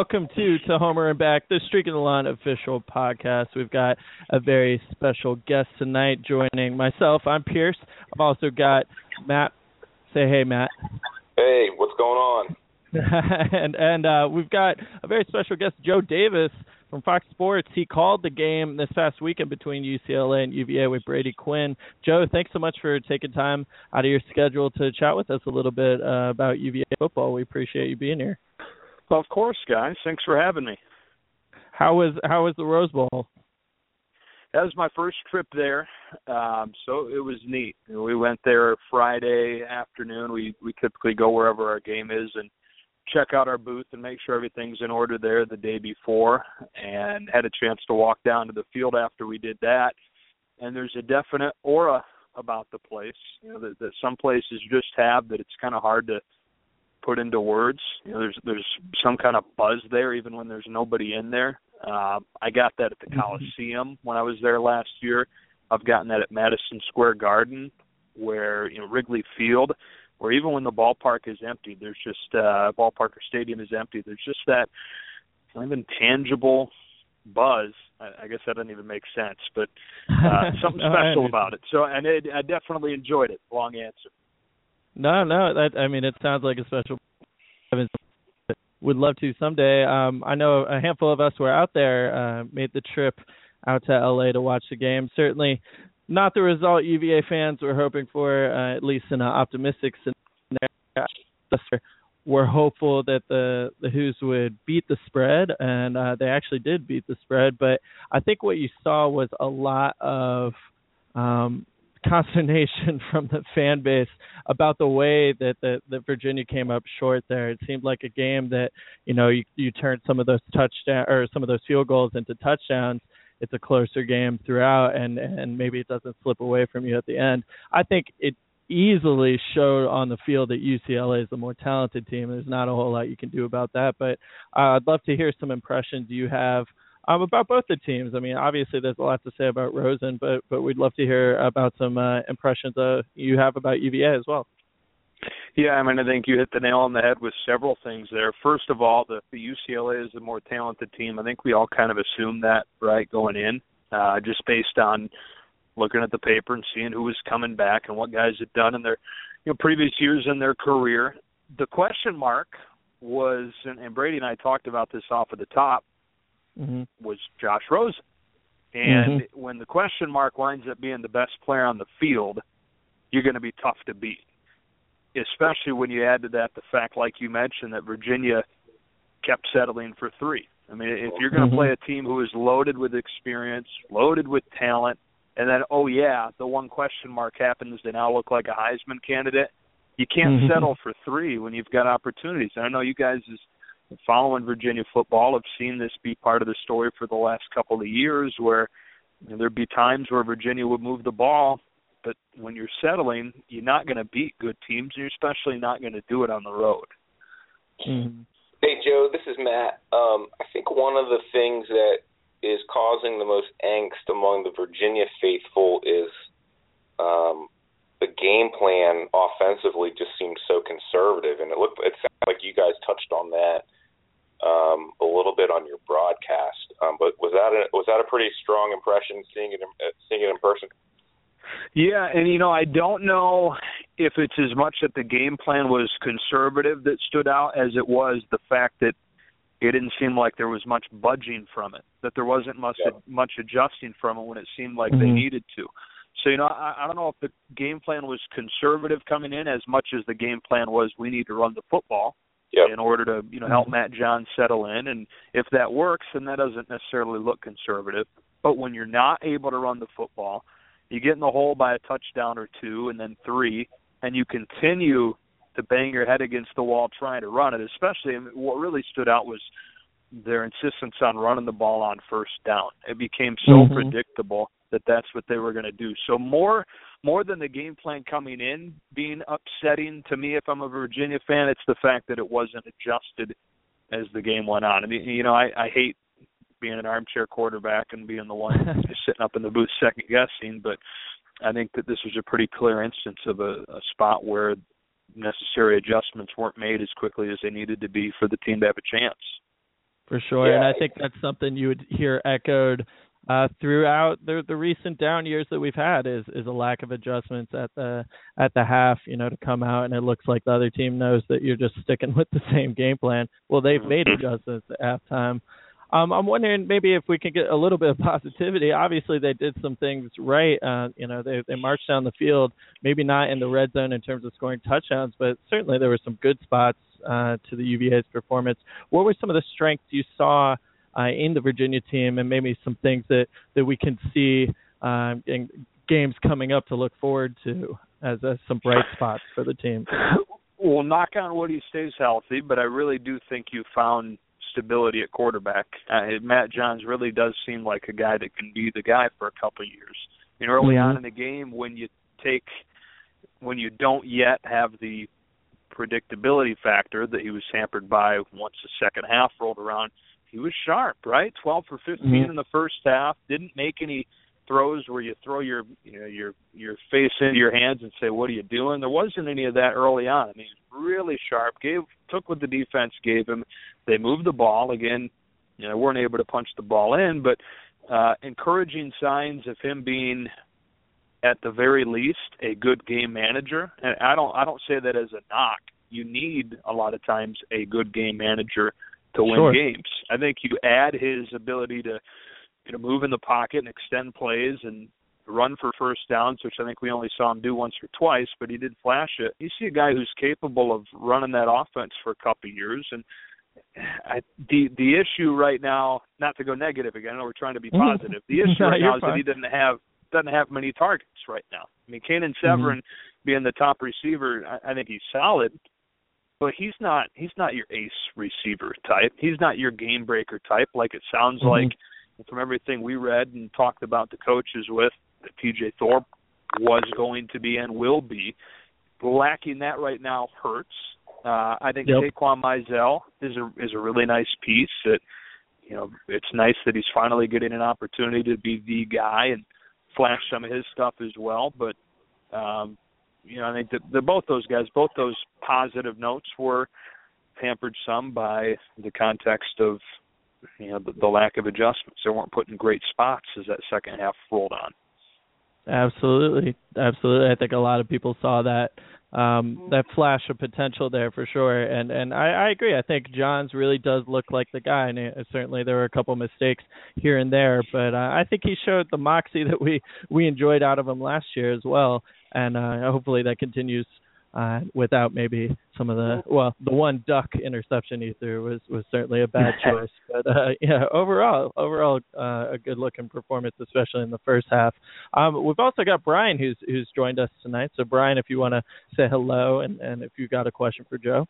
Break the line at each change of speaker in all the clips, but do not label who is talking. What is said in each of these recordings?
Welcome to to Homer and Back, the Streak Streaking the Lawn official podcast. We've got a very special guest tonight joining myself. I'm Pierce. I've also got Matt. Say hey, Matt.
Hey, what's going on?
and and uh, we've got a very special guest, Joe Davis from Fox Sports. He called the game this past weekend between UCLA and UVA with Brady Quinn. Joe, thanks so much for taking time out of your schedule to chat with us a little bit uh, about UVA football. We appreciate you being here.
Well, of course, guys. Thanks for having me.
How was how was the Rose Bowl?
That was my first trip there, um, so it was neat. We went there Friday afternoon. We we typically go wherever our game is and check out our booth and make sure everything's in order there the day before, and had a chance to walk down to the field after we did that. And there's a definite aura about the place, you know, that, that some places just have that it's kind of hard to put into words. You know, there's there's some kind of buzz there, even when there's nobody in there. Uh, I got that at the
Mm-hmm.
Coliseum when I was there last year. I've gotten that at Madison Square Garden, where you know Wrigley Field, where even when the ballpark is empty, there's just uh, ballpark or stadium is empty. There's just that kind of intangible buzz. I, I guess that doesn't even make sense, but uh, something
No,
special about it. So, and it, I definitely enjoyed it. Long answer.
No, no, that I mean it sounds like a special. Would love to someday. Um, I know a handful of us were out there, uh, made the trip out to LA to watch the game. Certainly, not the result UVA fans were hoping for, uh, at least in an optimistic scenario. We're hopeful that the the Hoos would beat the spread, and uh, they actually did beat the spread. But I think what you saw was a lot of um, consternation from the fan base about the way that the, that Virginia came up short there. It seemed like a game that you know you you turned some of those touchdown or some of those field goals into touchdowns. It's a closer game throughout, and and maybe it doesn't slip away from you at the end. I think it easily showed on the field that UCLA is the more talented team. There's not a whole lot you can do about that, but uh, I'd love to hear some impressions you have um, about both the teams. I mean, obviously there's a lot to say about Rosen, but but we'd love to hear about some uh, impressions uh, you have about UVA as well.
Yeah, I mean, I think you hit the nail on the head with several things there. First of all, the, the UCLA is the more talented team. I think we all kind of assumed that, right, going in, uh, just based on looking at the paper and seeing who was coming back and what guys had done in their you know previous years in their career. The question mark was, and, and Brady and I talked about this off of the top,
Mm-hmm.
was Josh Rosen. And
Mhm.
when the question mark winds up being the best player on the field, you're going to be tough to beat. Especially when you add to that the fact, like you mentioned, that Virginia kept settling for three. I mean, if you're going to
Mhm.
play a team who is loaded with experience, loaded with talent, and then oh yeah, the one question mark happens, they now look like a Heisman candidate. You can't
Mhm.
settle for three when you've got opportunities. And I know you guys is following Virginia football have seen this be part of the story for the last couple of years, where you know, there'd be times where Virginia would move the ball, but when you're settling, you're not going to beat good teams. You're especially not going to do it on the road.
Mm-hmm.
Hey Joe, this is Matt. Um, I think one of the things that is causing the most angst among the Virginia faithful is um, the game plan offensively just seems so conservative, and it looked it sounded like you guys touched on that um, a little bit on your broadcast. Um, but was that a, was that a pretty strong impression seeing it in, uh, seeing it in person?
Yeah, and you know, I don't know if it's as much that the game plan was conservative that stood out as it was the fact that it didn't seem like there was much budging from it. That there wasn't much
Yeah.
much adjusting from it when it seemed like
Mhm.
they needed to. So you know, I, I don't know if the game plan was conservative coming in as much as the game plan was we need to run the football
Yep.
in order to you know help
Mhm.
Matt Johns settle in. And if that works, then that doesn't necessarily look conservative. But when you're not able to run the football, you get in the hole by a touchdown or two, and then three, and you continue to bang your head against the wall trying to run it. Especially, I mean, what really stood out was their insistence on running the ball on first down. It became so
Mhm.
predictable that that's what they were going to do. So more more than the game plan coming in being upsetting to me if I'm a Virginia fan, it's the fact that it wasn't adjusted as the game went on. I mean, you know, I, I hate being an armchair quarterback and being the one just sitting up in the booth second guessing, but I think that this was a pretty clear instance of a, a spot where necessary adjustments weren't made as quickly as they needed to be for the team to have a chance.
For sure, and I think that's something you would hear echoed uh, throughout the the recent down years that we've had is is a lack of adjustments at the at the half. You know, to come out and it looks like the other team knows that you're just sticking with the same game plan. Well, they've made adjustments at halftime. Um, I'm wondering maybe if we can get a little bit of positivity. Obviously, they did some things right. Uh, you know, they they marched down the field, maybe not in the red zone in terms of scoring touchdowns, but certainly there were some good spots uh, to the UVA's performance. What were some of the strengths you saw uh, in the Virginia team, and maybe some things that that we can see um, in games coming up to look forward to as uh, some bright spots for the team?
Well, knock on wood, he stays healthy, but I really do think you found stability at quarterback. Uh, Matt Johns really does seem like a guy that can be the guy for a couple of years. You know, early
Mhm.
on in the game, when you take, when you don't yet have the predictability factor that he was hampered by once the second half rolled around, he was sharp, right? 12 for 15
Mhm.
in the first half. Didn't make any throws where you throw your you know your your face into your hands and say what are you doing? There wasn't any of that early on. I mean really sharp. Gave took what the defense gave him. They moved the ball. Again you know weren't able to punch the ball in but uh encouraging signs of him being at the very least a good game manager. And i don't i don't say that as a knock. You need a lot of times a good game manager to win
Sure.
games i think you add his ability to you know move in the pocket and extend plays and run for first downs, which I think we only saw him do once or twice, but he did flash it. You see a guy who's capable of running that offense for a couple of years, and I, the the issue right now, not to go negative again, I know we're trying to be positive. The issue
No,
right now is that he doesn't have doesn't have many targets right now. I mean, Canaan mm-hmm. Severin being the top receiver, I, I think he's solid, but he's not he's not your ace receiver type. He's not your game breaker type. Like it sounds
Mhm.
like from everything we read and talked about the coaches with that TJ Thorpe was going to be and will be. Lacking that right now hurts. Uh, I think
Yep.
Taquan Mizzell is a is a really nice piece. That you know, it's nice that he's finally getting an opportunity to be the guy and flash some of his stuff as well. But um, you know, I think that the, both those guys, both those positive notes were hampered some by the context of you know the, the lack of adjustments. They weren't put in great spots as that second half rolled on.
Absolutely, absolutely. I think a lot of people saw that um, that flash of potential there for sure, and and I, I agree. I think Johns really does look like the guy, and uh, certainly there were a couple mistakes here and there, but uh, I think he showed the moxie that we we enjoyed out of him last year as well, and uh, hopefully that continues uh, without maybe some of the well, the one duck interception he threw was was certainly a bad choice. But uh, yeah, overall, overall uh, a good looking performance, especially in the first half. Um, we've also got Brian who's who's joined us tonight. So Brian, if you want to say hello and and if you've got a question for Joe.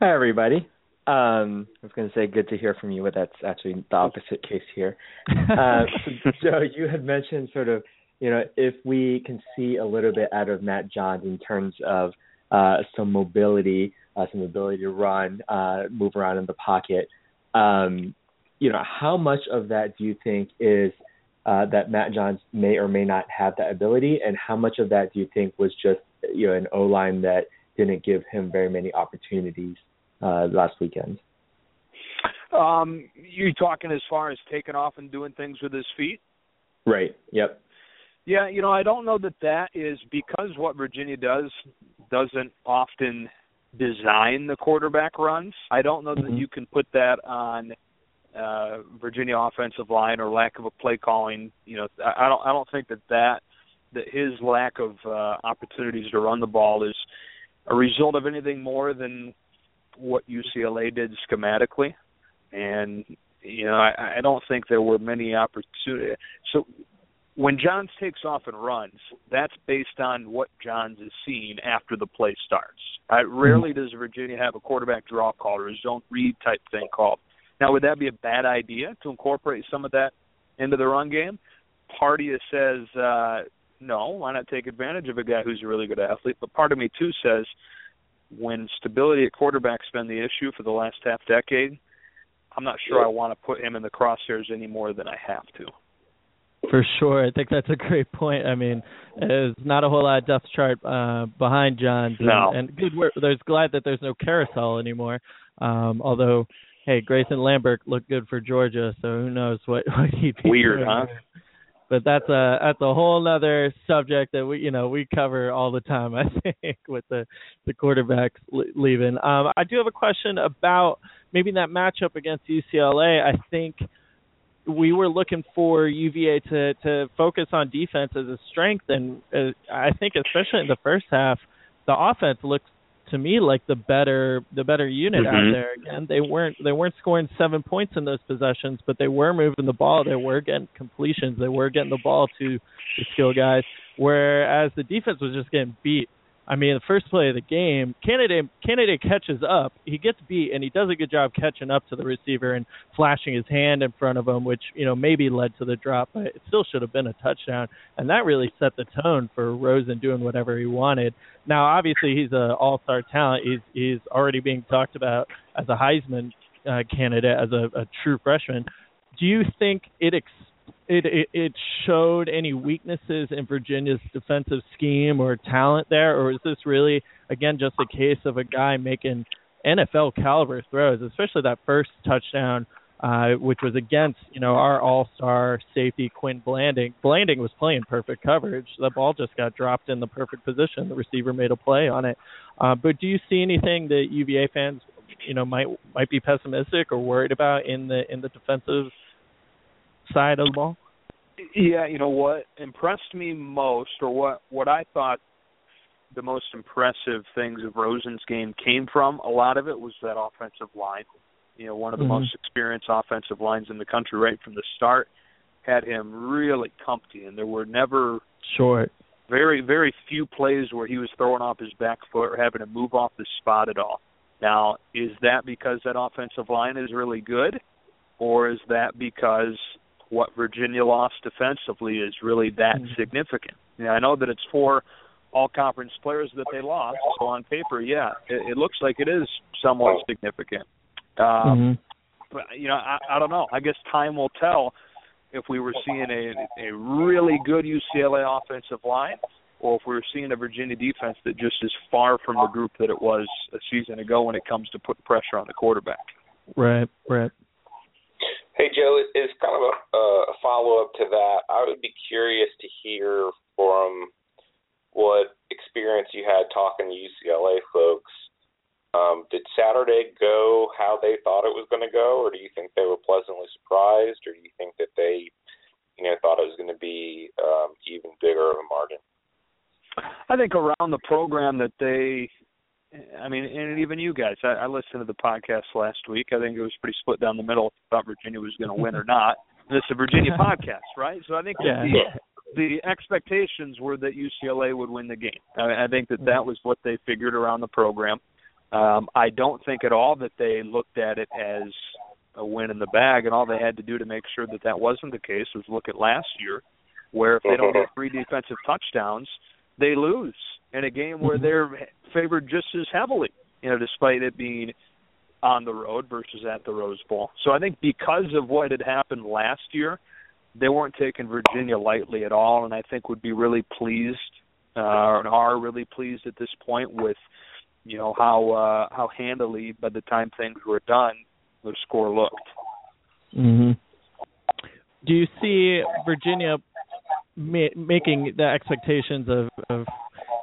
Hi, everybody. Um, I was going to say good to hear from you, but that's actually the opposite case here. Uh, so Joe, you had mentioned sort of, you know, if we can see a little bit out of Matt Johns in terms of uh, some mobility, uh, some ability to run, uh, move around in the pocket, um, you know, how much of that do you think is uh, that Matt Johns may or may not have that ability, and how much of that do you think was just, you know, an O line that didn't give him very many opportunities uh, last weekend?
Um, you talking as far as taking off and doing things with his feet?
Right. Yep.
Yeah, you know, I don't know that that is because what Virginia does doesn't often design the quarterback runs. I don't know
mm-hmm.
that you can put that on uh Virginia offensive line or lack of a play calling. You know, I don't I don't think that that that his lack of uh opportunities to run the ball is a result of anything more than what UCLA did schematically. And you know, I, I don't think there were many opportunities. So when Johns takes off and runs, that's based on what Johns is seeing after the play starts. Uh, rarely does Virginia have a quarterback draw call or a zone read type thing called. Now, would that be a bad idea to incorporate some of that into the run game? Part of you says, uh, no, why not take advantage of a guy who's a really good athlete? But part of me, too, says when stability at quarterback's been the issue for the last half decade, I'm not sure I want to put him in the crosshairs any more than I have to.
For sure, I think that's a great point. I mean, there's not a whole lot of depth chart uh, behind Johns, and,
no.
and good work. There's glad that there's no carousel anymore. Um, although, hey, Grayson Lambert looked good for Georgia, so who knows what what he'd be
weird,
doing.
huh?
But that's a that's a whole other subject that we you know we cover all the time. I think with the the quarterbacks leaving. Um, I do have a question about maybe that matchup against UCLA. I think we were looking for UVA to to focus on defense as a strength, and uh, I think especially in the first half, the offense looked to me like the better the better unit
mm-hmm.
out there. Again, they weren't they weren't scoring seven points in those possessions, but they were moving the ball. They were getting completions. They were getting the ball to the skill guys. Whereas the defense was just getting beat I mean, the first play of the game, Canady Canady catches up. He gets beat, and he does a good job catching up to the receiver and flashing his hand in front of him, which you know maybe led to the drop, but it still should have been a touchdown. And that really set the tone for Rosen doing whatever he wanted. Now, obviously, he's an all-star talent. He's he's already being talked about as a Heisman uh, candidate, as a, a true freshman. Do you think it? Ex- it, it it showed any weaknesses in Virginia's defensive scheme or talent there, or is this really again just a case of a guy making NFL caliber throws, especially that first touchdown, uh, which was against you know our All Star safety Quin Blanding. Blanding was playing perfect coverage. The ball just got dropped in the perfect position. The receiver made a play on it. Uh, but do you see anything that UVA fans you know might might be pessimistic or worried about in the in the defensive side of the ball?
Yeah, you know what impressed me most, or what what I thought the most impressive things of Rosen's game came from. A lot of it was that offensive line. You know, one of the
mm-hmm.
most experienced offensive lines in the country right from the start had him really comfy, and there were never
short,
very very few plays where he was throwing off his back foot or having to move off the spot at all. Now, is that because that offensive line is really good, or is that because what Virginia lost defensively is really that mm-hmm. significant. You know, I know that it's four all conference players that they lost, so on paper, yeah, it, it looks like it is somewhat significant. Um,
mm-hmm.
But you know, I, I don't know. I guess time will tell if we were seeing a a really good UCLA offensive line, or if we were seeing a Virginia defense that just is far from the group that it was a season ago when it comes to putting pressure on the quarterback.
Right, right.
Hey Joe, it's kind of a, a follow up to that, I would be curious to hear from what experience you had talking to UCLA folks. Um, did Saturday go how they thought it was going to go, or do you think they were pleasantly surprised, or do you think that they, you know, thought it was going to be um, even bigger of a margin?
I think around the program that they I mean, and even you guys. I, I listened to the podcast last week. I think it was pretty split down the middle. Thought Virginia was going to win or not. And it's a Virginia podcast, right? So I think
yeah.
the the expectations were that UCLA would win the game. I, I think that that was what they figured around the program. Um, I don't think at all that they looked at it as a win in the bag, and all they had to do to make sure that that wasn't the case was look at last year, where if they don't get three defensive touchdowns, they lose in a game where they're favored just as heavily, you know, despite it being on the road versus at the Rose Bowl. So I think because of what had happened last year, they weren't taking Virginia lightly at all, and I think would be really pleased uh, and are really pleased at this point with you know how uh, how handily by the time things were done the score looked.
Mm-hmm. Do you see Virginia ma- making the expectations of, of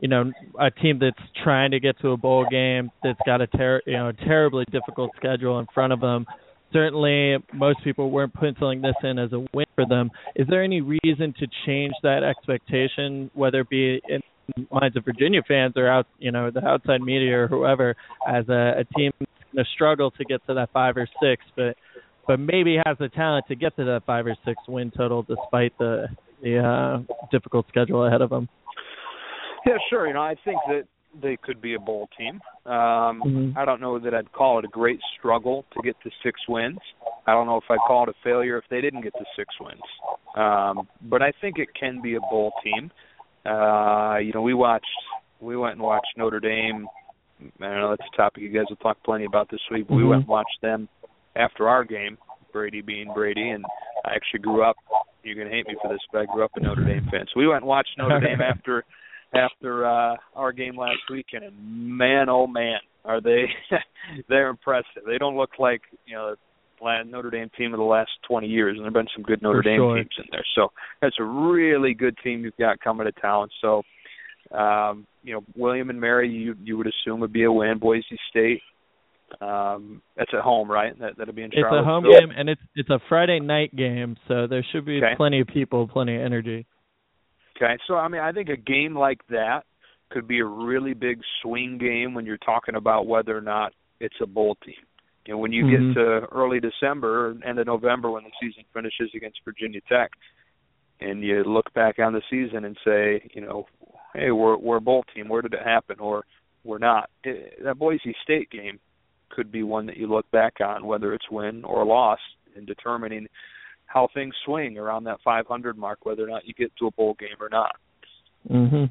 you know a team that's trying to get to a bowl game that's got a ter- you know terribly difficult schedule in front of them. Certainly, most people weren't penciling this in as a win for them. Is there any reason to change that expectation, whether it be in the minds of Virginia fans or out, you know, the outside media or whoever, as a, a team going to struggle to get to that five or six, but but maybe has the talent to get to that five or six win total despite the the uh, difficult schedule ahead of them.
Yeah, sure. You know, I think that they could be a bowl team. Um, mm-hmm. I don't know that I'd call it a great struggle to get to six wins. I don't know if I'd call it a failure if they didn't get to six wins. Um, but I think it can be a bowl team. Uh, you know, we watched, we went and watched Notre Dame. I don't know that's a topic you guys will talk plenty about this week. But mm-hmm. We went and watched them after our game. Brady being Brady, and I actually grew up. You're gonna hate me for this, but I grew up a Notre Dame fan. So we went and watched Notre Dame after after uh our game last weekend and man oh man are they they're impressive. They don't look like you know the Notre Dame team of the last 20 years and there've been some good Notre
For
Dame
sure.
teams in there. So that's a really good team you've got coming to town. So um you know William and Mary you you would assume would be a win. Boise State um that's at home right? That that'll be in Charlotte
it's a home game and it's it's a Friday night game so there should be
okay.
plenty of people plenty of energy
Okay, so I mean, I think a game like that could be a really big swing game when you're talking about whether or not it's a bowl team. You know, when you
mm-hmm.
get to early December, end of November, when the season finishes against Virginia Tech, and you look back on the season and say, you know, hey, we're we're a bowl team. Where did it happen? Or we're not. It, that Boise State game could be one that you look back on, whether it's win or loss, in determining how things swing around that 500 mark, whether or not you get to a bowl game or not.
Mhm.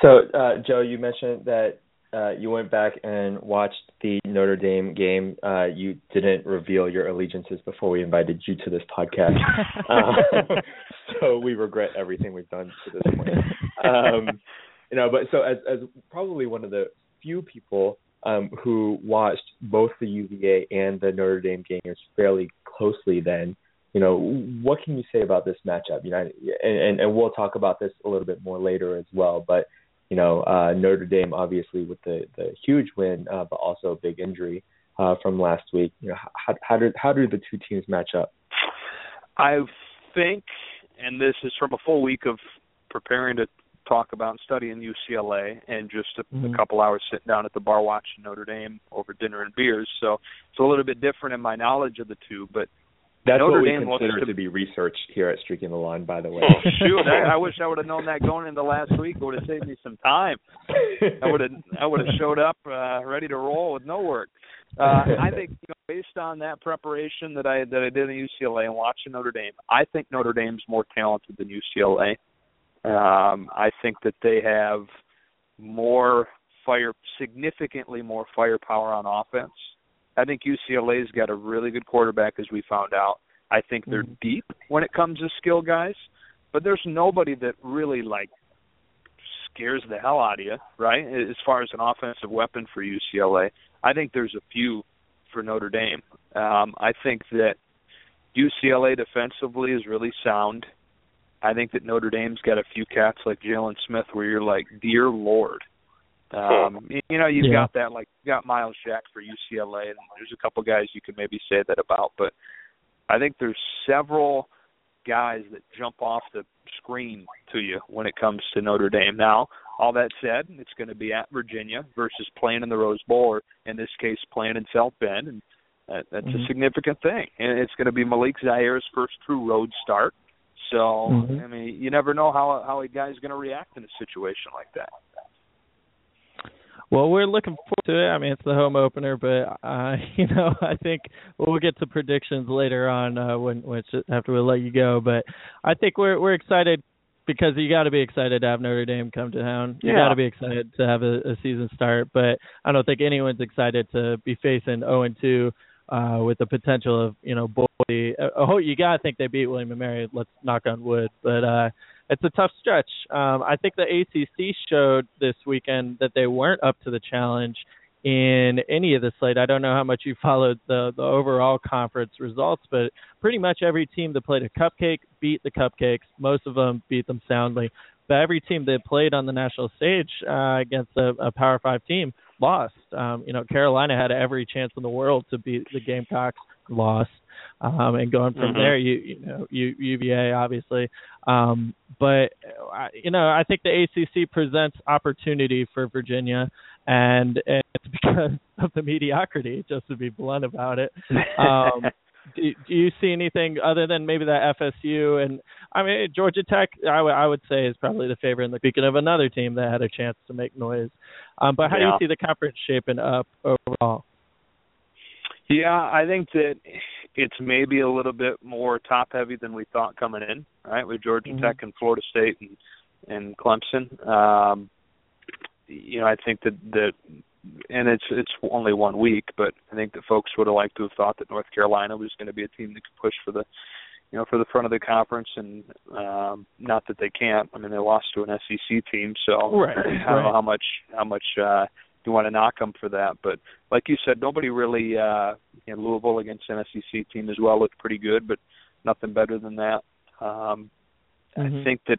So, uh, Joe, you mentioned that uh, you went back and watched the Notre Dame game. Uh, you didn't reveal your allegiances before we invited you to this podcast, uh, so we regret everything we've done to this point. Um, you know, but so as as probably one of the few people um, who watched both the UVA and the Notre Dame games fairly closely then. You know, what can you say about this matchup? You know, and, and, and we'll talk about this a little bit more later as well. But you know, uh, Notre Dame obviously with the the huge win, uh, but also a big injury uh, from last week. You know, how how do how do the two teams match up?
I think, and this is from a full week of preparing to talk about studying UCLA and just a,
mm-hmm.
a couple hours sitting down at the bar watching Notre Dame over dinner and beers. So it's a little bit different in my knowledge of the two, but
that's
Notre
what we
Dame
consider
to,
to be researched here at Streaking the Lawn, by the way.
Oh, shoot, I, I wish I would have known that going into last week. It would have saved me some time. I would have I would have showed up uh, ready to roll with no work. Uh, I think you know, based on that preparation that I that I did in UCLA and watching Notre Dame, I think Notre Dame's more talented than UCLA. Um, I think that they have more fire, significantly more firepower on offense. I think UCLA's got a really good quarterback, as we found out. I think they're
mm-hmm.
deep when it comes to skill guys, but there's nobody that really like scares the hell out of you, right? As far as an offensive weapon for UCLA, I think there's a few for Notre Dame. Um, I think that UCLA defensively is really sound. I think that Notre Dame's got a few cats like Jaylon Smith where you're like, dear Lord. Um, you know, you've
yeah.
got that like you got Myles Jack for UCLA, and there's a couple guys you could maybe say that about, but I think there's several guys that jump off the screen to you when it comes to Notre Dame. Now, all that said, it's going to be at Virginia versus playing in the Rose Bowl, or in this case, playing in South Bend, and that, that's
mm-hmm.
a significant thing. And it's going to be Malik Zaire's first true road start. So,
mm-hmm.
I mean, you never know how how a guy's going to react in a situation like that.
Well, we're looking forward to it. I mean, it's the home opener, but uh, you know, I think we'll get to predictions later on uh, when, when after we let you go. But I think we're we're excited because you got to be excited to have Notre Dame come to town. You
Yeah.
got to be excited to have a, a season start. But I don't think anyone's excited to be facing 0 and 2 uh, with the potential of you know Boise. Uh, oh, you got to think they beat William and Mary. Let's knock on wood. But uh, it's a tough stretch. Um, I think the ACC showed this weekend that they weren't up to the challenge in any of the slate. I don't know how much you followed the the overall conference results, but pretty much every team that played a cupcake beat the cupcakes. Most of them beat them soundly. But every team that played on the national stage uh, against a, a Power Five team lost. Um, you know, Carolina had every chance in the world to beat the Gamecocks, lost. Um, and going from mm-hmm. there, you you know, U, UVA obviously, um, but you know, I think the ACC presents opportunity for Virginia, and, and it's because of the mediocrity. Just to be blunt about it. Um, do, do you see anything other than maybe that FSU and I mean Georgia Tech? I, w- I would say is probably the favorite. in the speaking of another team that had a chance to make noise, um, but how yeah. do you see the conference shaping up overall?
Yeah, I think that it's maybe a little bit more top heavy than we thought coming in, right? With Georgia mm-hmm. Tech and Florida State and and Clemson. Um, you know, I think that that and it's it's only one week, but I think that folks would have liked to have thought that North Carolina was going to be a team that could push for the you know, for the front of the conference and um not that they can't. I mean they lost to an SEC team, so
right,
I don't
right.
know how much how much uh you want to knock them for that. But like you said, nobody really uh you know, Louisville against an SEC team as well looked pretty good, but nothing better than that. Um mm-hmm. I think that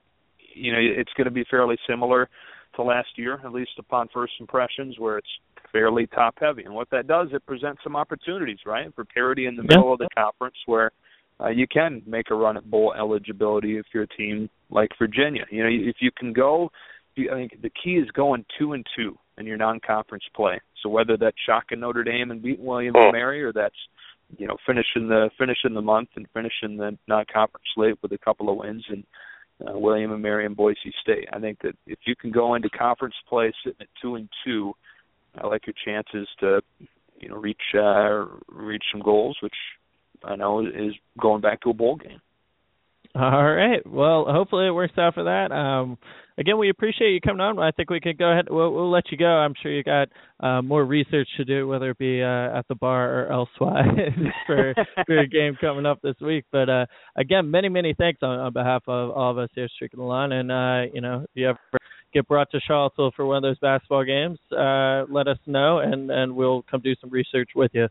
you know it's going to be fairly similar to last year, at least upon first impressions, where it's fairly top heavy. And what that does, it presents some opportunities, right, for parity in the middle of the conference where uh, you can make a run at bowl eligibility if you're a team like Virginia. You know, if you can go, I think the key is going two and two in your non-conference play. So whether that's shocking Notre Dame and beating William and Mary, or that's you know finishing the finishing the month and finishing the non-conference slate with a couple of wins and uh, William and Mary and Boise State. I think that if you can go into conference play sitting at two and two, I like your chances to you know reach uh, reach some goals, which I know is going back to a bowl game.
All right. Well, hopefully it works out for that. Um, again, we appreciate you coming on. I think we could go ahead. We'll, we'll let you go. I'm sure you got uh, more research to do, whether it be uh, at the bar or elsewhere for, for your game coming up this week. But uh, again, many, many thanks on, on behalf of all of us here at Streaking the Lawn. And, uh, you know, if you ever get brought to Charlottesville for one of those basketball games, uh, let us know, and, and we'll come do some research with you.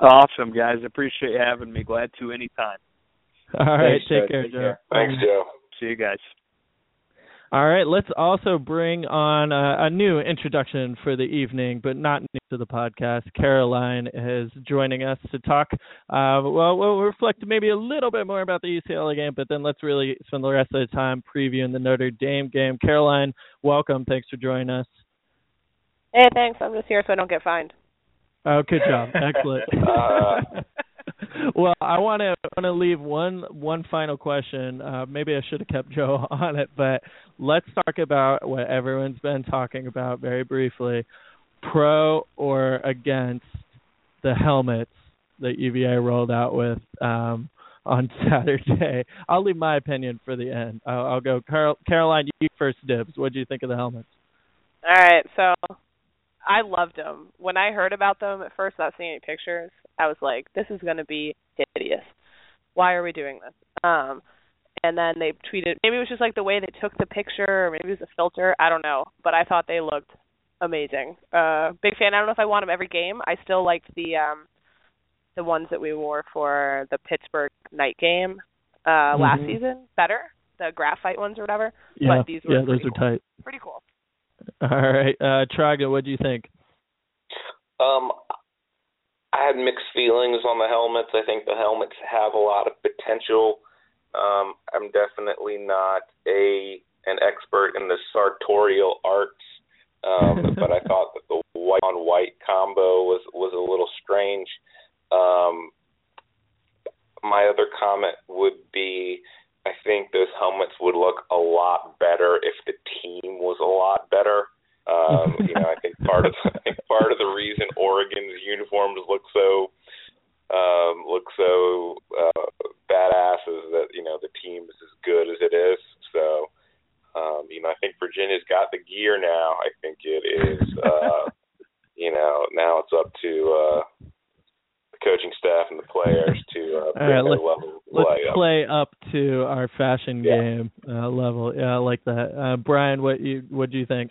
Awesome, guys. Appreciate you having me. Glad to anytime.
All right. Thanks, take, care,
take care, Joe. Thanks, Joe.
See you guys.
All right, let's also bring on a, a, new introduction for the evening, but not new to the podcast. Caroline is joining us to talk. Uh, well, we'll reflect maybe a little bit more about the UCLA game, but then let's really spend the rest of the time previewing the Notre Dame game. Caroline, welcome. Thanks for joining us.
Hey, thanks. I'm just here so I don't get fined.
Oh, good job. Excellent. uh, well, I want to want to leave one one final question. Uh, maybe I should have kept Joe on it, but let's talk about what everyone's been talking about very briefly: pro or against the helmets that UVA rolled out with um, on Saturday. I'll leave my opinion for the end. I'll, I'll go, Carol, Caroline. You first dibs. What do you think of the helmets?
All right, so I loved them. When I heard about them at first, without seeing any pictures, I was like, this is going to be hideous. Why are we doing this? Um, and then they tweeted, maybe it was just like the way they took the picture, or maybe it was a filter. I don't know, but I thought they looked amazing. Uh, big fan. I don't know if I want them every game. I still liked the um, the ones that we wore for the Pittsburgh night game uh, mm-hmm. last season better, the graphite ones or whatever.
Yeah,
but these were
yeah, those
cool.
are tight.
Pretty cool.
All right, uh, Traga, what do you think?
Um, I had mixed feelings on the helmets. I think the helmets have a lot of potential. Um, I'm definitely not a an expert in the sartorial arts, um, but I thought that the white on white combo was was a little strange. Um, my other comment would be I think those helmets would look a lot better if the team was a lot better. Um, you know, I think part of I think part of the reason Oregon's uniforms look so um, look so uh, badass is that you know the team is as good as it is. So um, you know, I think Virginia's got the gear now. I think it is. Uh, you know, now it's up to uh, the coaching staff and the players to uh, bring right, their level
let's
play up.
play up to our fashion
Yeah.
game uh, level. Yeah, I like that. Uh, Brian, what you what do you think?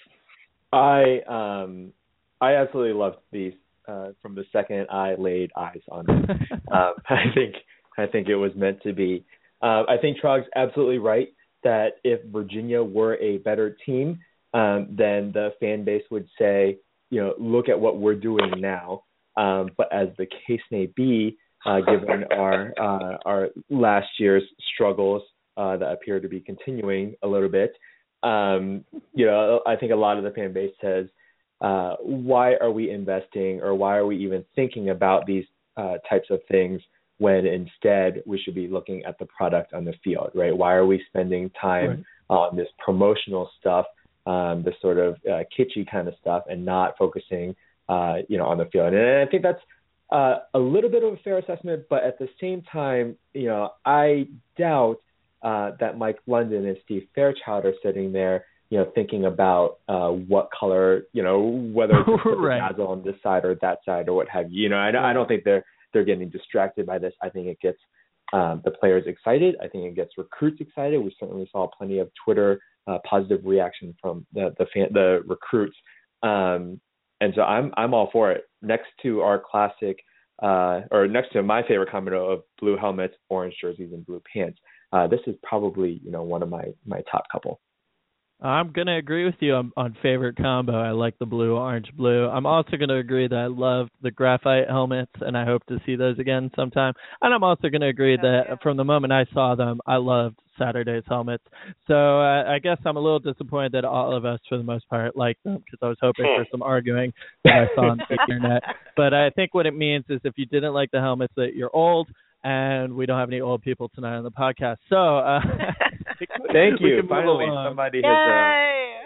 I um I absolutely loved these uh from the second I laid eyes on them. um I think I think it was meant to be. Uh, I think Trog's absolutely right. that if Virginia were a better team, um, then the fan base would say, you know, look at what we're doing now. Um, but as the case may be, uh, given our uh, our last year's struggles uh, that appear to be continuing a little bit, um, you know, I think a lot of the fan base says, uh, why are we investing or why are we even thinking about these uh, types of things when instead we should be looking at the product on the field, right? Why are we spending time right. on this promotional stuff, um, this sort of uh, kitschy kind of stuff, and not focusing, uh, you know, on the field? And I think that's uh, a little bit of a fair assessment, but at the same time, you know, I doubt uh, that Mike London and Steve Fairchild are sitting there, you know, thinking about uh, what color, you know, whether it's right. dazzle on this side or that side or what have you. You know, I, I don't think they're they're getting distracted by this. I think it gets um, the players excited. I think it gets recruits excited. We certainly saw plenty of Twitter uh, positive reaction from the the fan, the recruits, um, and so I'm I'm all for it. Next to our classic, uh, or next to my favorite combo of blue helmets, orange jerseys, and blue pants. Uh, this is probably you know one of my my top couple.
I'm gonna agree with you on, on favorite combo. I like the blue, orange, blue. I'm also gonna agree that I love the graphite helmets, and I hope to see those again sometime. And I'm also gonna agree that from the moment I saw them, I loved Saturday's helmets. So uh, I guess I'm a little disappointed that all of us, for the most part, like them because I was hoping for some arguing that I saw on the internet. But I think what it means is if you didn't like the helmets, that you're old and we don't have any old people tonight on the podcast. So uh,
thank you. Finally, somebody has.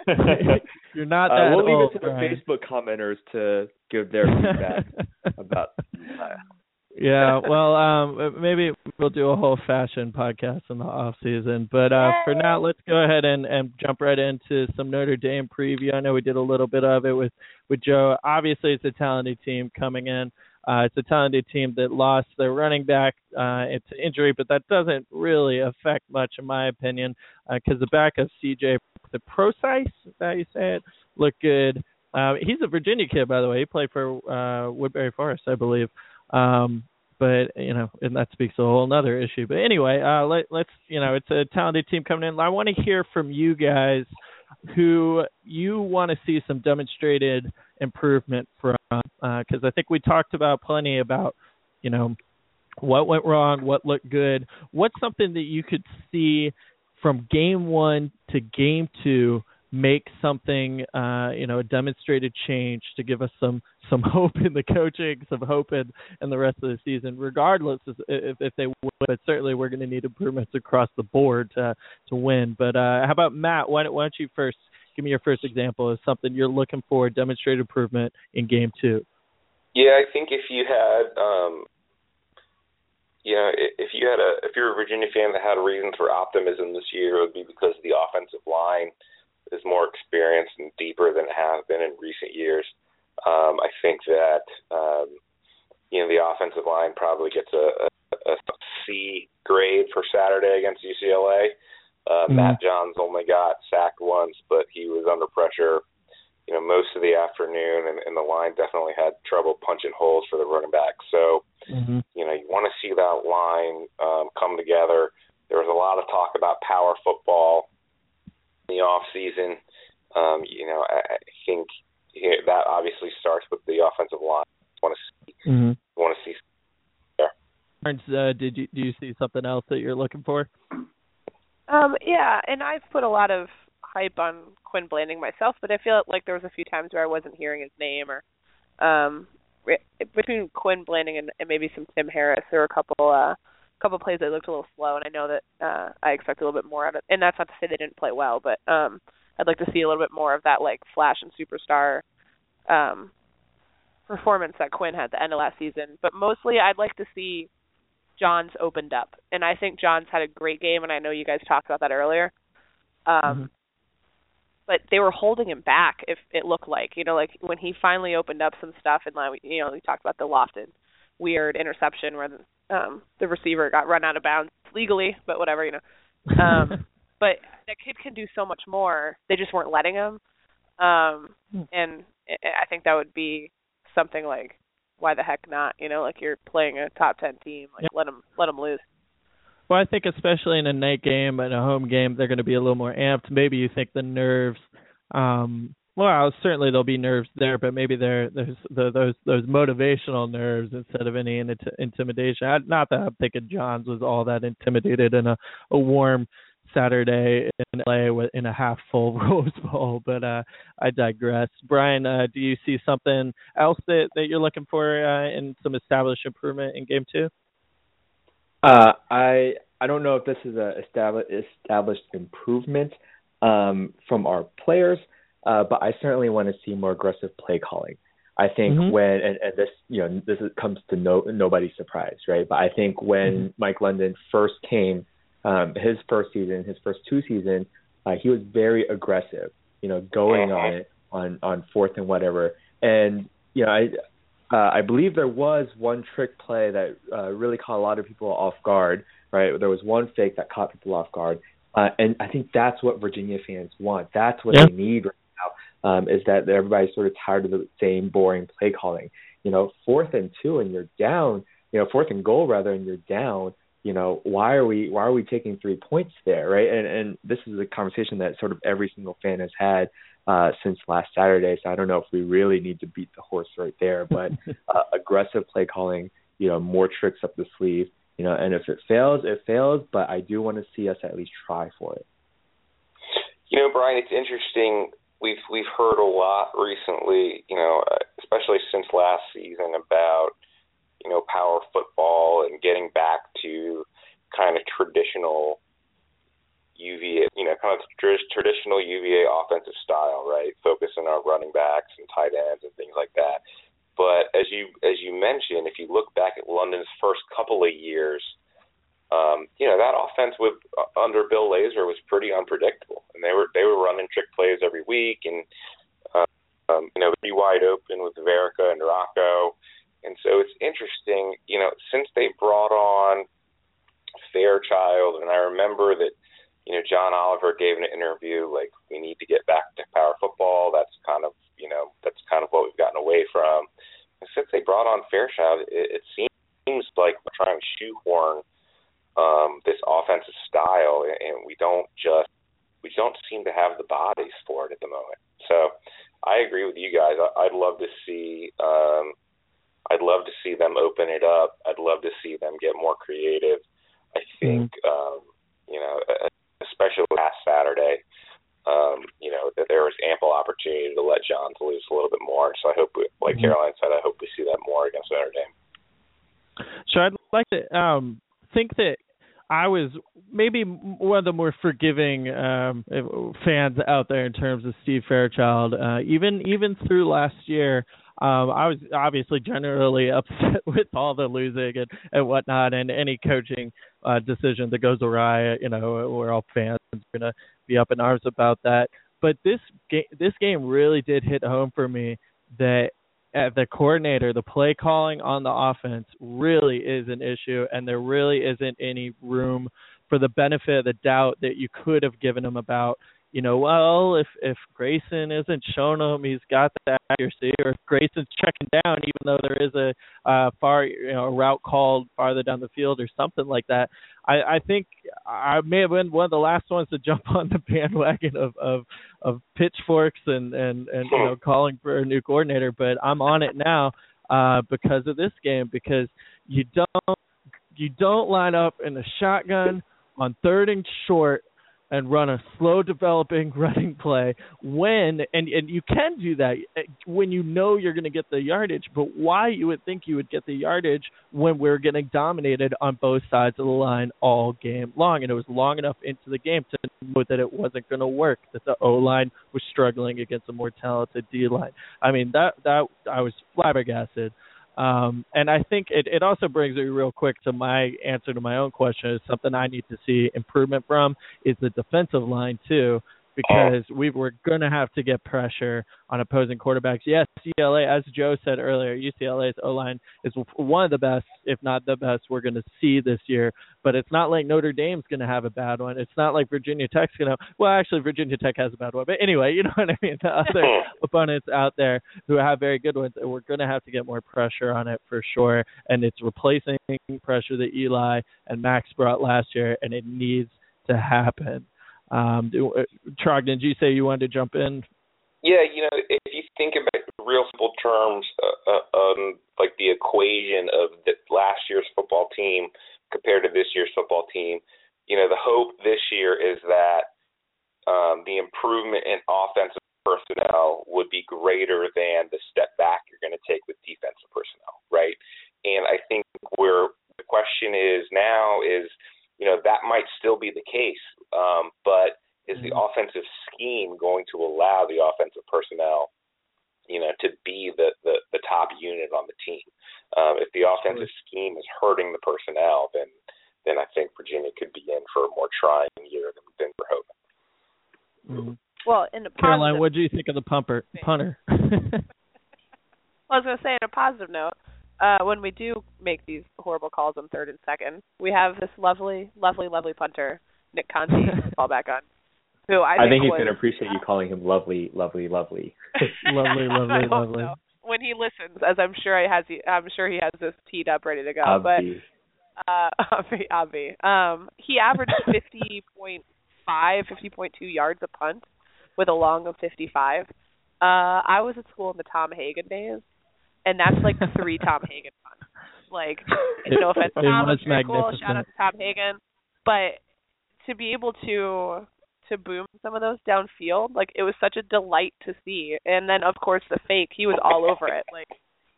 Uh,
You're not uh, that
uh, We'll
old,
leave it to
Brian.
the Facebook commenters to give their feedback about.
yeah, well, um, maybe we'll do a whole fashion podcast in the off season. But uh, for now, let's go ahead and, and jump right into some Notre Dame preview. I know we did a little bit of it with with Joe. Obviously, it's a talented team coming in. Uh, it's a talented team that lost their running back. Uh, an injury, but that doesn't really affect much, in my opinion, because uh, the back of CJ, the Prosise, is that you say it, looked good. Uh, he's a Virginia kid, by the way. He played for uh, Woodberry Forest, I believe. Um, but you know, and that speaks to a whole other issue. But anyway, uh, let, let's you know, it's a talented team coming in. I want to hear from you guys who you want to see some demonstrated improvement from because uh, I think we talked about plenty about you know what went wrong, what looked good. What's something that you could see from game one to game two make something uh you know a demonstrated change to give us some some hope in the coaching some hope in, in the rest of the season? Regardless if, if they win but certainly we're going to need improvements across the board to to win. But uh how about matt? Why why don't you first give me your first example of something you're looking for demonstrated improvement in game two
yeah i think if you had um you know, if you had a if you're a Virginia fan that had a reason for optimism this year, it would be because the offensive line is more experienced and deeper than it has been in recent years. Um, I think that um, you know the offensive line probably gets a, a, a C grade for Saturday against UCLA. Uh, mm-hmm. Matt Johns only got sacked once, but he was under pressure, you know, most of the afternoon, and, and the line definitely had trouble punching holes for the running back. So, mm-hmm. you know, you want to see that line um, come together. There was a lot of talk about power football the off season. Um, you know, I, I think you know, that obviously starts with the offensive line. Want to see, mm-hmm. want to see. There.
Uh, did you do you see something else that you're looking for?
Um, yeah, and I've put a lot of hype on Quin Blanding myself, but I feel like there was a few times where I wasn't hearing his name or um between Quin Blanding and, and maybe some Tim Harris, there were a couple uh couple plays that looked a little slow, and I know that uh, I expect a little bit more out of. And that's not to say they didn't play well, but um, I'd like to see a little bit more of that like flash and superstar um, performance that Quin had at the end of last season. But mostly, I'd like to see Johns opened up, and I think Johns had a great game, and I know you guys talked about that earlier. Um, mm-hmm. But they were holding him back. If it looked like, you know, like when he finally opened up some stuff, and like you know, we talked about the Lofton weird interception where the, um the receiver got run out of bounds legally, but whatever, you know. Um but that kid can do so much more. They just weren't letting him. Um hmm. and I think that would be something like why the heck not, you know, like you're playing a top 10 team, like let them let them lose.
Well, I think especially in a night game and a home game, they're going to be a little more amped. Maybe you think the nerves. Um, well, certainly there'll be nerves there, but maybe there there's the, those those motivational nerves instead of any intimidation. Not that I'm thinking Johns was all that intimidated in a, a warm Saturday in LA in a half full Rose Bowl, but uh, I digress. Brian, uh, do you see something else that, that you're looking for uh, in some established improvement in game two?
Uh, I I don't know if this is a established established improvement um, from our players, uh, but I certainly want to see more aggressive play calling. I think mm-hmm. when and, and this you know this comes to no nobody's surprise, right? But I think when mm-hmm. Mike London first came, um, his first season, his first two seasons, uh, he was very aggressive, you know, going on it on on fourth and whatever. And you know, I uh, I believe there was one trick play that uh, really caught a lot of people off guard. Right, there was one fake that caught people off guard, uh, and I think that's what Virginia fans want. That's what yeah. they need right now. Um, is that everybody's sort of tired of the same boring play calling. You know, fourth and two, and you're down. You know, fourth and goal rather, and you're down. You know, why are we why are we taking three points there, right? And and this is a conversation that sort of every single fan has had uh, since last Saturday. So I don't know if we really need to beat the horse right there, but uh, aggressive play calling, you know, more tricks up the sleeve, you know, and if it fails, it fails. But I do want to see us at least try for it.
You know, Brian, it's interesting. We've we've heard a lot recently, you know, uh, especially since last season about you know power football and getting back to kind of traditional UVA, you know, kind of tr- traditional UVA offensive style, right? Focusing on running backs and tight ends and things like that. But as you as you mentioned, if you look back at London's first couple of years, um, you know that offense with uh, under Bill Lazor was pretty unpredictable, and they were they were running trick plays every week, and uh, um, you know be wide open with Verica and Rocco, and so it's interesting, you know, since they brought on Fairchild, and I remember that you know, John Oliver gave an interview like we need to get back to power football. That's kind of you know that's kind of what we've gotten away from. And since they brought on Fairchild, it, it seems like we're trying to shoehorn um, this offensive style, and we don't just we don't seem to have the bodies for it at the moment. So I agree with you guys. I'd love to see. Um, I'd love to see them open it up. I'd love to see them get more creative. I think um, you know especially last Saturday, um, you know, that there was ample opportunity to let Johns loose a little bit more. So I hope, we, like mm-hmm. Caroline said, I hope we see that more against Notre Dame.
So I'd like to um, think that I was maybe one of the more forgiving um, fans out there in terms of Steve Fairchild. Uh, even even through last year, um, I was obviously generally upset with all the losing and, and whatnot, and any coaching uh, decision that goes awry. You know, we're all fans are gonna be up in arms about that. But this game, this game really did hit home for me that at the coordinator, the play calling on the offense really is an issue, and there really isn't any room for the benefit of the doubt that you could have given him about you know, well, if if Greyson isn't showing him he's got the accuracy, or if Greyson's checking down, even though there is a uh, far you know a route called farther down the field or something like that, I, I think I may have been one of the last ones to jump on the bandwagon of of of pitchforks and and and you know calling for a new coordinator, but I'm on it now uh, because of this game because you don't you don't line up in a shotgun on third and short and run a slow developing running play when and and you can do that eh, when you know you're going to get the yardage but why you would think you would get the yardage when we're getting dominated on both sides of the line all game long and it was long enough into the game to know that it wasn't going to work that the O line was struggling against a more talented D line I mean that that I was flabbergasted um, and I think it, it also brings me real quick to my answer to my own question is something I need to see improvement from is the defensive line too. Oh. because we were going to have to get pressure on opposing quarterbacks. Yes, UCLA, as Joe said earlier, UCLA's O line is one of the best, if not the best, we're going to see this year. But it's not like Notre Dame's going to have a bad one. It's not like Virginia Tech's going to. Well, actually, Virginia Tech has a bad one. But anyway, you know what I mean. The other hmm. opponents out there who have very good ones, we're going to have to get more pressure on it for sure. And it's replacing pressure that Eli and Max brought last year, and it needs to happen. Um, uh, Trogdon, did you say you wanted to jump in?
Yeah, you know, if you think about real simple terms, uh, uh, um, like the equation of the last year's football team compared to this year's football team, you know, the hope this year is that um, the improvement in offensive personnel would be greater than the step back you're going to take with defensive personnel, right? And I think where the question is now is, you know, that might still be the case um, but is the mm-hmm. offensive scheme going to allow the offensive personnel, you know, to be the the, the top unit on the team? Um, if the offensive scheme is hurting the personnel, then then I think Virginia could be in for a more trying year than, than we're hoping.
Mm-hmm.
Well, in the
Caroline, what do you think of the pumper punter?
well, I was going to say, on a positive note, uh, when we do make these horrible calls on third and second, we have this lovely, lovely, lovely punter Nick Conte fall back on. Who I,
I think, he's
was,
going to appreciate you calling him lovely, lovely, lovely.
lovely, lovely, lovely.
So. When he listens, as I'm sure he has, I'm sure he has this teed up, ready to go.
Obvi.
But uh, Avi, Avi. Um, he averaged 50.5, 50.2 yards a punt with a long of 55. Uh, I was at school in the Tom Hagen days, and that's like three Tom Hagen punts. Like, no offense, Tom,
was
cool. Shout out to Tom Hagen, but to be able to to boom some of those downfield, like it was such a delight to see. And then of course the fake, he was all over it. Like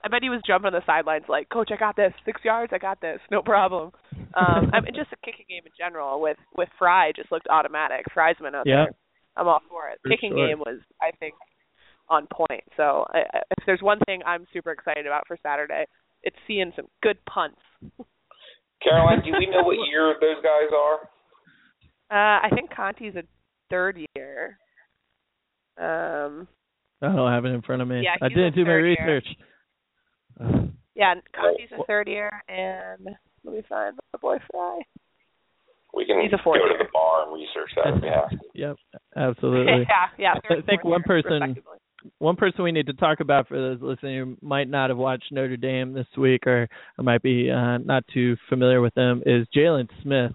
I bet he was jumping on the sidelines like, Coach, I got this. Six yards, I got this, no problem. Um I mean just a kicking game in general with with Frye just looked automatic. Frye's been out
yeah.
there. I'm all for it.
For
kicking
sure.
game was I think on point. So I, I, if there's one thing I'm super excited about for Saturday, it's seeing some good punts.
Caroline, do we know what year those guys are?
Uh, I think Conte's a third year. Um,
I don't have it in front of me.
Yeah,
I didn't do my research. Uh,
yeah, Conte's a third year, and let me find the boy Frye.
We can
He's a fourth
go
year.
to the bar and research that if we have to.
Yep, absolutely.
yeah, yeah.
I think one
year,
person
respectively.
One person we need to talk about for those listening who might not have watched Notre Dame this week or, or might be uh, not too familiar with them is Jaylon Smith,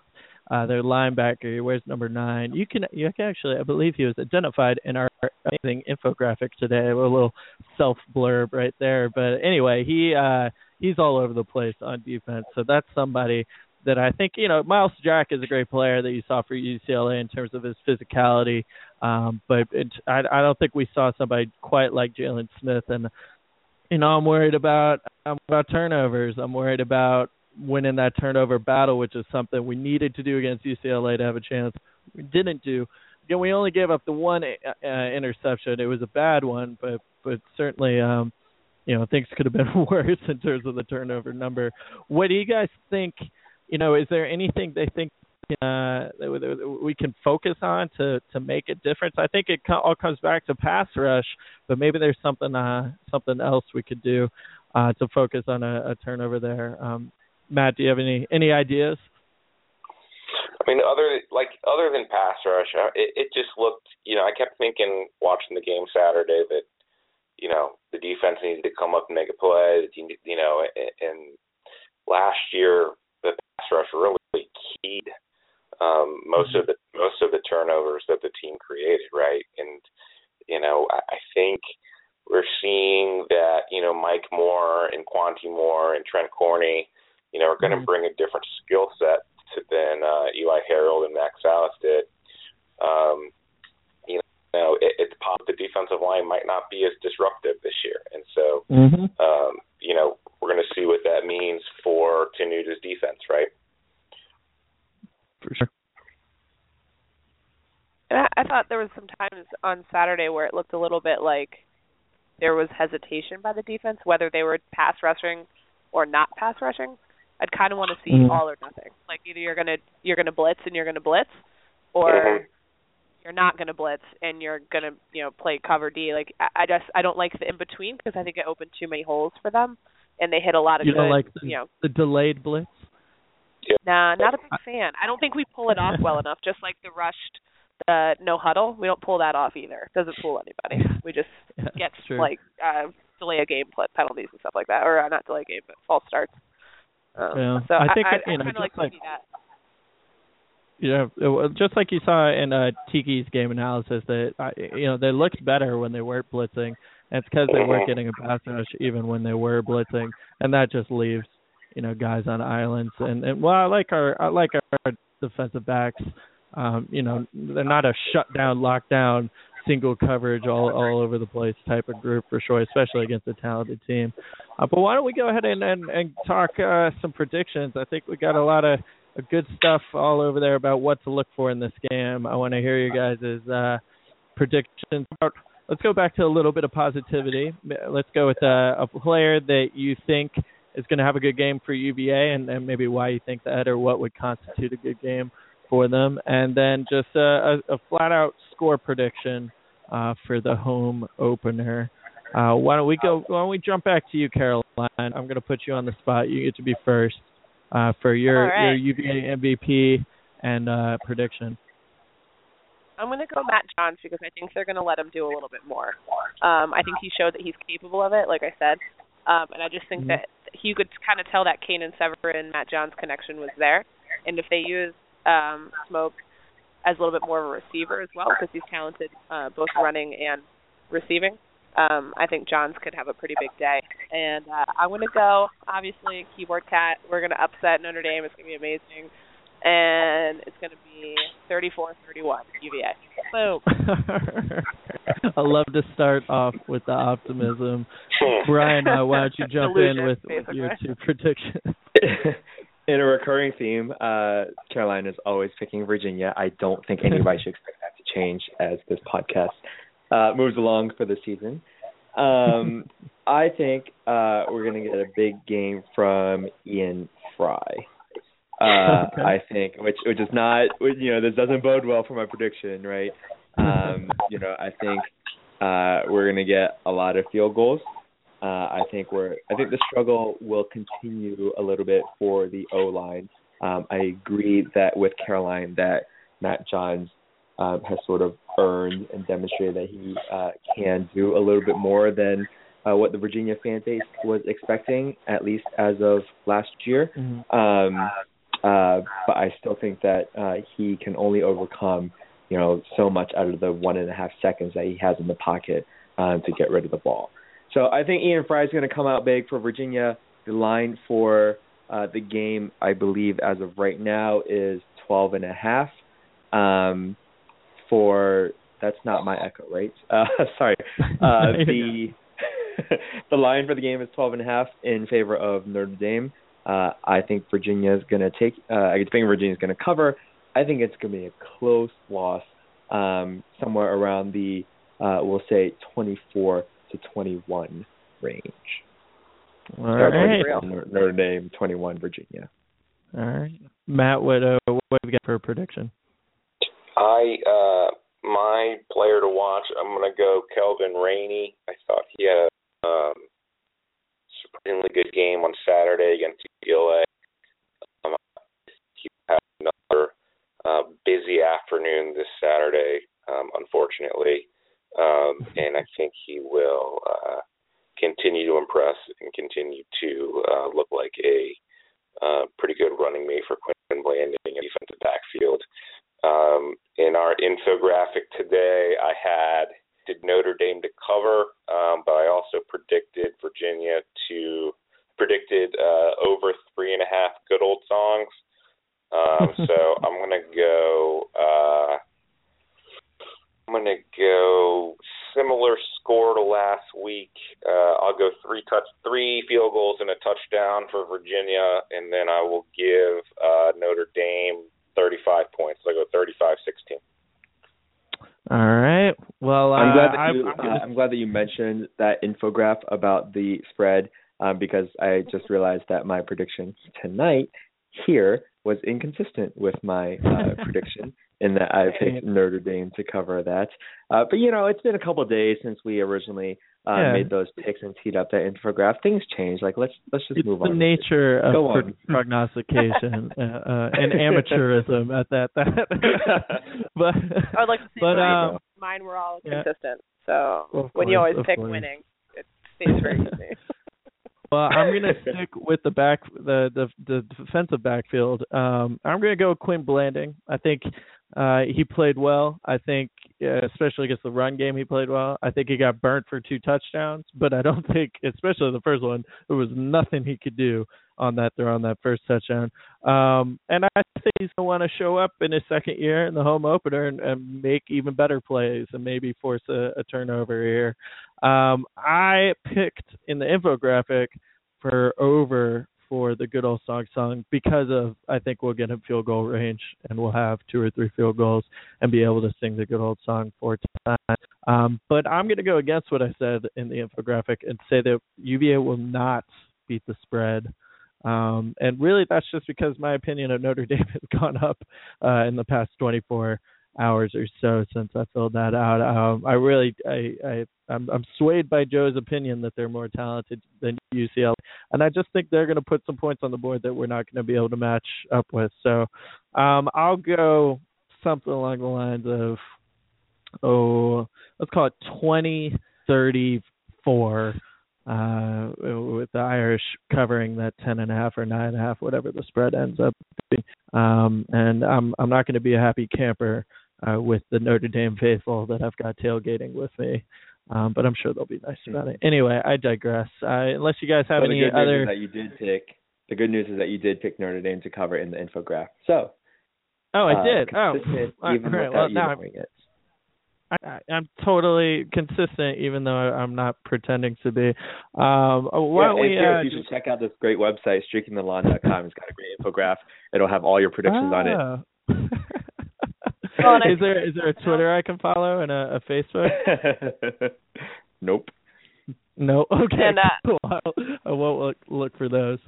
uh, their linebacker. He wears number nine. You can you can actually I believe he was identified in our amazing infographic today. A little self blurb right there. But anyway, he uh, he's all over the place on defense. So that's somebody that I think you know Myles Jack is a great player that you saw for UCLA in terms of his physicality, um, but it, I, I don't think we saw somebody quite like Jaylon Smith. And you know I'm worried about I'm about turnovers. I'm worried about winning that turnover battle, which is something we needed to do against UCLA to have a chance. We didn't do. Again, we only gave up the one uh, interception. It was a bad one, but but certainly. um you know things could have been worse in terms of the turnover number. What do you guys think? You know, is there anything they think uh, we can focus on to to make a difference? I think it all comes back to pass rush, but maybe there's something uh, something else we could do uh, to focus on a, a turnover there. Um, Matt, do you have any any ideas?
I mean, other like other than pass rush, uh, it, it just looked. You know, I kept thinking watching the game Saturday that you know the defense needed to come up and make a play. You know, and last year the pass rush really keyed um, most of the most of the turnovers that the team created, right? And you know, I, I think we're seeing that you know Mike Moore and Kwontie Moore and Trent Corney, you know, are going to
Mhm.
bring a different skill set than uh, Eli Harold and Max Valles did. Um, know, it, it's pop the defensive line might not be as disruptive this year, and so
Mm-hmm.
um, you know, we're going to see what that means for Tenuta's defense, right?
For sure.
And I, I thought there was some times on Saturday where it looked a little bit like there was hesitation by the defense, whether they were pass rushing or not pass rushing. I'd kind of want to see
Mhm.
all or nothing. Like either you're gonna you're gonna blitz and you're gonna blitz, or
Mhm.
You're not going to blitz and you're going to you know play cover D. Like I, I just I don't like the in between because I think it opened too many holes for them, and they hit a lot of
you
good.
don't like the,
you know,
the delayed blitz.
Nah, not a big fan. I don't think we pull it off well enough. Just like the rushed, the no huddle, we don't pull that off either. Doesn't fool anybody. We just
Yeah,
get
true.
like uh delay a game pl- penalties and stuff like that, or uh, not delay a game, but false starts. Um,
Yeah.
So
I think,
I,
you
I,
know,
kind of like
like-
that.
Yeah, just like you saw in uh, Tiki's game analysis, that you know they looked better when they weren't blitzing. And it's because they weren't getting a pass rush even when they were blitzing, and that just leaves you know guys on islands. And, and well, I like our I like our defensive backs. Um, you know, they're not a shutdown, lockdown, single coverage all all over the place type of group for sure, especially against a talented team. Uh, but why don't we go ahead and and, and talk uh, some predictions? I think we got a lot of good stuff all over there about what to look for in this game. I want to hear you guys' uh, predictions. Let's go back to a little bit of positivity. Let's go with uh, a player that you think is going to have a good game for UVA, and, and maybe why you think that, or what would constitute a good game for them, and then just a, a, a flat-out score prediction uh, for the home opener. Uh, why don't we go? Why don't we jump back to you, Caroline? I'm going to put you on the spot. You get to be first uh, for your
right.
your UVA MVP and uh, prediction.
I'm going to go Matt Johns because I think they're going to let him do a little bit more. Um, I think he showed that he's capable of it, like I said, um, and I just think
Mhm.
that you could kind of tell that Canaan Severin Matt Johns connection was there, and if they use um, Smoke as a little bit more of a receiver as well because he's talented uh, both running and receiving. Um, I think Johns could have a pretty big day, and uh, I'm going to go. Obviously, keyboard cat. We're going to upset Notre Dame. It's going to be amazing, and it's going to be 34-31 UVA. Boom.
I love to start off with the optimism. Brian, uh, why don't you jump in with, with your
basically.
two predictions?
In a recurring theme, uh, Caroline is always picking Virginia. I don't think anybody should expect that to change as this podcast uh, moves along for the season. Um, I think uh, we're going to get a big game from Ian Frye. Uh,
Okay.
I think, which which is not, you know, this doesn't bode well for my prediction, right? Um, you know, I think uh, we're going to get a lot of field goals. Uh, I think we're. I think the struggle will continue a little bit for the O line. Um, I agree that with Caroline that Matt Johns um, has sort of earned and demonstrated that he uh, can do a little bit more than uh, what the Virginia fan base was expecting, at least as of last year.
Mhm.
Um, uh, but I still think that uh, he can only overcome, you know, so much out of the one and a half seconds that he has in the pocket um, to get rid of the ball. So I think Ian Frye is going to come out big for Virginia. The line for uh, the game, I believe, as of right now, is twelve and a half. Um, for that's not my echo, right? Uh, sorry. Uh, the the line for the game is twelve and a half in favor of Notre Dame. Uh, I think Virginia is going to take. Uh, I think Virginia is going to cover. I think it's going to be a close loss, um, somewhere around the uh, we'll say twenty-four to twenty-one range.
All right.
24 Notre Dame, twenty-one Virginia.
All right. Matt, what uh, what have you got for a prediction?
I uh my player to watch, I'm gonna go Kelvin Rainey. I thought he had a um supremely good game on Saturday against UCLA. Um, he had another uh, busy afternoon this Saturday, um, unfortunately, um, and I think he will uh, continue to impress and continue to uh, look like a uh, pretty good running mate for Quin Blanding in defensive backfield. Um, in our infographic today, I had did Notre Dame to cover, um, but I also predicted Virginia to predicted uh, over three and a half good old songs. Um, so I'm gonna go. Uh, I'm gonna go similar score to last week. Uh, I'll go three touch, three field goals and a touchdown for Virginia, and then I will give uh, Notre Dame 35 points. I'll go 35-16.
All right. Well, uh,
I'm glad that you.
I'm
uh, I'm glad that you mentioned that infograph about the spread um, because I just realized that my prediction tonight here was inconsistent with my uh, prediction in that I picked Notre Dame to cover that. Uh, but you know, it's been a couple of days since we originally uh, yeah. made those picks and teed up that infograph. Things change. Like let's let's just
it's
move
the
on.
The nature of pro- prognostication uh, uh, and amateurism at that. that. but
I would like to say
but,
um, mine were all consistent. So
course,
when you always pick
course.
winning, it stays very easy.
Well, I'm going to stick with the back, the the, the defensive backfield. Um, I'm going to go Quin Blanding. I think uh, he played well. I think, uh, especially against the run game, he played well. I think he got burnt for two touchdowns, but I don't think, especially the first one, there was nothing he could do on that throw on that first touchdown. Um, and I think he's going to want to show up in his second year in the home opener and, and make even better plays and maybe force a, a turnover here. Um, I picked in the infographic for over for the good old song song because of I think we'll get in field goal range and we'll have two or three field goals and be able to sing the good old song four times. Um, but I'm going to go against what I said in the infographic and say that UVA will not beat the spread. Um, and really, that's just because my opinion of Notre Dame has gone up uh, in the past 24 hours or so since I filled that out. Um, I really, I, I, I'm, I'm swayed by Joe's opinion that they're more talented than UCLA, and I just think they're going to put some points on the board that we're not going to be able to match up with. So, um, I'll go something along the lines of, oh, let's call it 20, 34 uh, with the Irish covering that ten and a half or nine and a half, whatever the spread ends up being. Um, and I'm I'm not going to be a happy camper uh, with the Notre Dame faithful that I've got tailgating with me. Um, but I'm sure they'll be nice about it. Anyway, I digress. Uh, unless you guys have
well,
any other.
That you did pick. The good news is that you did pick Notre Dame to cover in the infograph. So.
Oh, I
uh,
did. Oh,
even
right. Well, now
knowing it.
I, I'm totally consistent, even though I'm not pretending to be. Um, why
yeah,
don't we?
Uh,
uh,
you should check out this great website, streakingthelawn.com. It's got a great infograph. It'll have all your predictions on it.
oh.
Well, and I
is there is there a Twitter I can follow and a, a Facebook?
nope.
No. Okay.
And, uh,
cool. I'll, I won't look, look for those.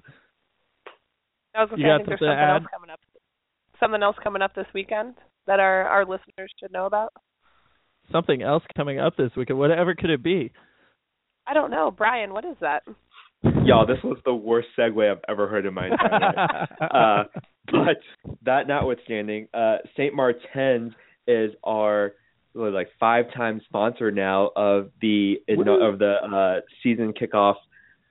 I was going
You
to I there's
something
something
add?
else coming up. Something else coming up this weekend that our our listeners should know about.
Something else coming up this weekend. Whatever could it be?
I don't know, Brian. What is that?
Y'all, this was the worst segue I've ever heard in my entire life. Uh, but that notwithstanding, uh, St. Martin's is our what, like five-time sponsor now of the of the uh, season kickoff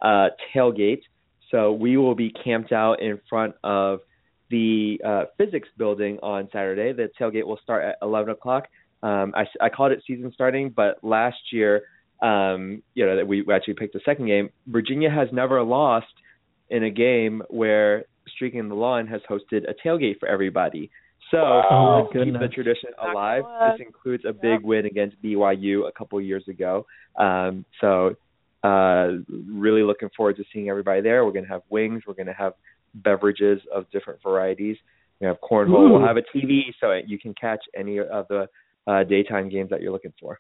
uh, tailgate. So we will be camped out in front of the uh, physics building on Saturday. The tailgate will start at 11 o'clock. Um, I, I called it season starting, but last year, um, you know, that we actually picked the second game. Virginia has never lost in a game where Streaking the Lawn has hosted a tailgate for everybody. So
Oh,
let's keep the tradition alive. This includes a big win against BYU a couple years ago. Um, so uh, really looking forward to seeing everybody there. We're going to have wings. We're going to have beverages of different varieties. We have cornhole.
Ooh.
We'll have a TV so you can catch any of the uh, daytime games that you're looking for.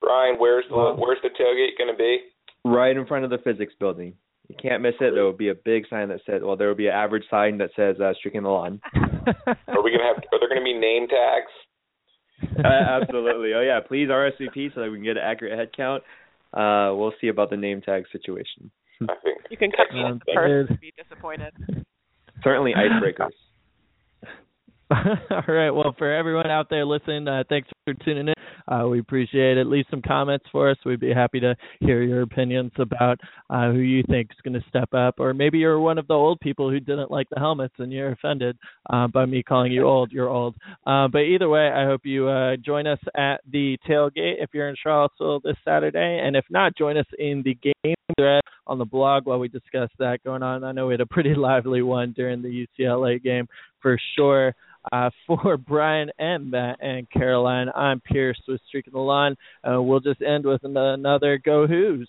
Brian, where's the
Wow.
where's the tailgate going to be?
Right in front of the physics building. You can't miss it. There will be a big sign that says, well, there will be an average sign that says uh, "Streaking the Lawn."
Are we going to have? Are there going to be name tags?
uh, absolutely. Oh yeah, please RSVP so that we can get an accurate head count. Uh, we'll see about the name tag situation.
I think.
You can cut me
Sounds
in person be disappointed.
Certainly icebreakers.
All right. Well, for everyone out there listening, uh, thanks for tuning in. Uh, we appreciate it. Leave some comments for us. We'd be happy to hear your opinions about uh, who you think is going to step up, or maybe you're one of the old people who didn't like the helmets and you're offended uh, by me calling you old. You're old. Uh, but either way, I hope you uh, join us at the tailgate if you're in Charlottesville this Saturday, and if not, join us in the game thread on the blog while we discuss that going on. I know we had a pretty lively one during the UCLA game for sure. Uh, for Brian and Matt and Caroline, I'm Pierce with Streaking the Lawn. Uh, we'll just end with an- another Go Hoos.